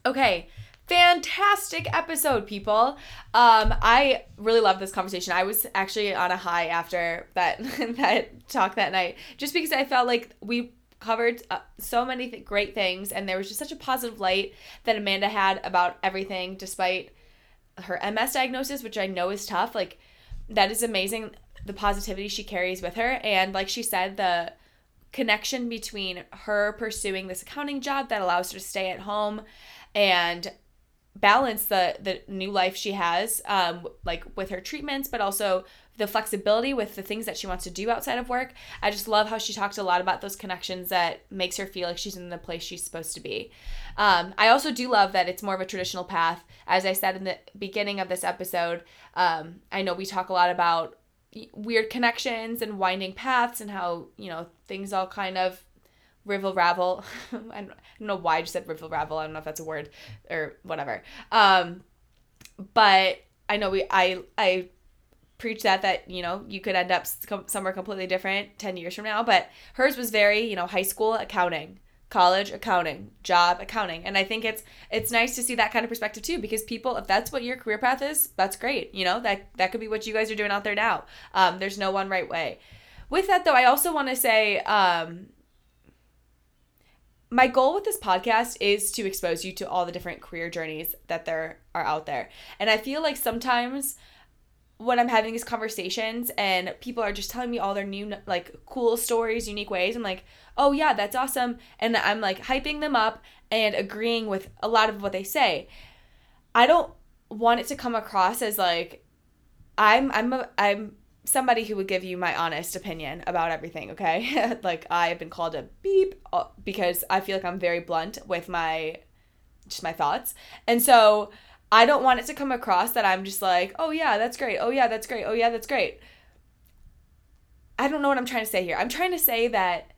Okay. Fantastic episode, people. Um, I really love this conversation. I was actually on a high after that that talk that night, just because I felt like we covered uh, so many th- great things, and there was just such a positive light that Amanda had about everything, despite her MS diagnosis, which I know is tough. Like that is amazing the positivity she carries with her. And like she said the connection between her pursuing this accounting job that allows her to stay at home and balance the the new life she has um like with her treatments but also the flexibility with the things that she wants to do outside of work i just love how she talks a lot about those connections that makes her feel like she's in the place she's supposed to be um, i also do love that it's more of a traditional path as i said in the beginning of this episode um, i know we talk a lot about weird connections and winding paths and how you know things all kind of rivel ravel. I, don't, know why I just said rivel ravel. I don't know if that's a word or whatever. Um, but I know we I I preach that that you know you could end up somewhere completely different 10 years from now but hers was very you know high school accounting college accounting job accounting and i think it's it's nice to see that kind of perspective too because people if that's what your career path is that's great you know that that could be what you guys are doing out there now um, there's no one right way with that though i also want to say um, my goal with this podcast is to expose you to all the different career journeys that there are out there. And I feel like sometimes when I'm having these conversations and people are just telling me all their new like cool stories, unique ways, I'm like, "Oh yeah, that's awesome." And I'm like hyping them up and agreeing with a lot of what they say. I don't want it to come across as like I'm I'm a, I'm somebody who would give you my honest opinion about everything, okay? like I have been called a beep uh, because I feel like I'm very blunt with my just my thoughts. And so I don't want it to come across that I'm just like, oh yeah, that's great. Oh yeah, that's great. Oh yeah, that's great. I don't know what I'm trying to say here. I'm trying to say that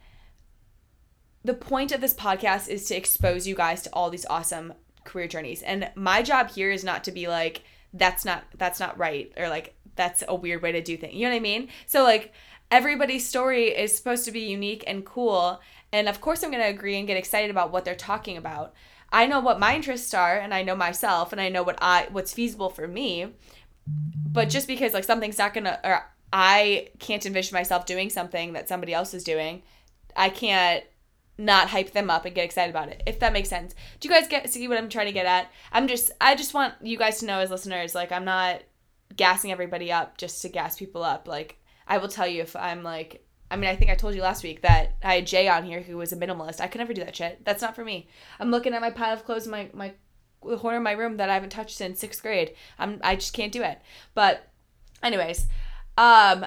the point of this podcast is to expose you guys to all these awesome career journeys. And my job here is not to be like, that's not that's not right or like that's a weird way to do things. You know what I mean? So like everybody's story is supposed to be unique and cool. And of course I'm gonna agree and get excited about what they're talking about. I know what my interests are and I know myself and I know what I what's feasible for me. But just because like something's not gonna or I can't envision myself doing something that somebody else is doing, I can't not hype them up and get excited about it. If that makes sense. Do you guys get see what I'm trying to get at? I'm just I just want you guys to know as listeners, like I'm not gassing everybody up just to gas people up. Like I will tell you if I'm like I mean, I think I told you last week that I had Jay on here who was a minimalist. I could never do that shit. That's not for me. I'm looking at my pile of clothes in my my the corner of my room that I haven't touched since sixth grade. I'm I just can't do it. But, anyways, um,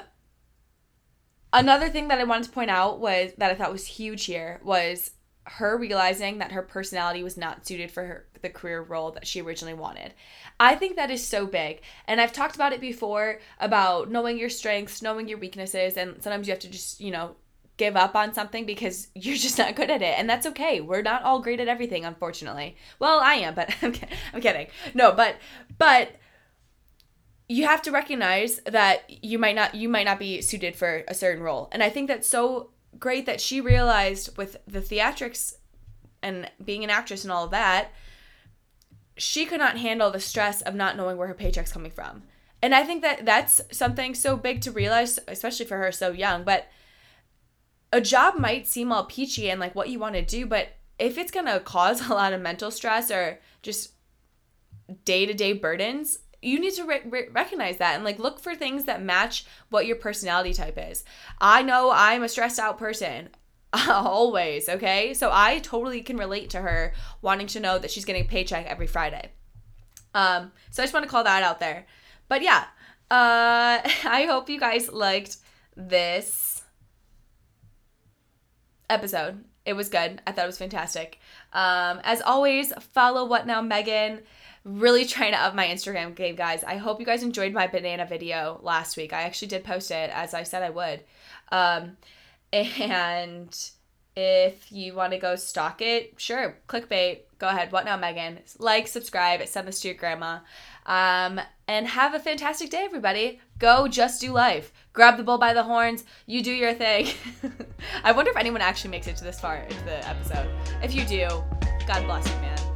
another thing that I wanted to point out was that I thought was huge here was her realizing that her personality was not suited for her the career role that she originally wanted. I think that is so big. And I've talked about it before about knowing your strengths, knowing your weaknesses, and sometimes you have to just, you know, give up on something because you're just not good at it. And that's okay. We're not all great at everything, unfortunately. Well, I am, but I'm, I'm kidding. No, but but you have to recognize that you might not you might not be suited for a certain role. And I think that's so great that she realized with the theatrics and being an actress and all of that she could not handle the stress of not knowing where her paycheck's coming from. And I think that that's something so big to realize, especially for her so young. But a job might seem all peachy and like what you want to do, but if it's going to cause a lot of mental stress or just day to day burdens, you need to re- re- recognize that and like look for things that match what your personality type is. I know I'm a stressed out person. always okay? So i totally can relate to her wanting to know that she's getting a paycheck every friday. Um so i just want to call that out there. But yeah uh i hope you guys liked this episode. It was good. I thought it was fantastic. Um as always follow what now megan really trying to up my instagram game guys i hope you guys enjoyed my banana video last week i actually did post it as i said i would um and if you want to go stalk it, sure, clickbait, go ahead. What now, Megan? Like, subscribe, send this to your grandma. Um, and have a fantastic day, everybody. Go just do life. Grab the bull by the horns. You do your thing. I wonder if anyone actually makes it to this far into the episode. If you do, God bless you, man.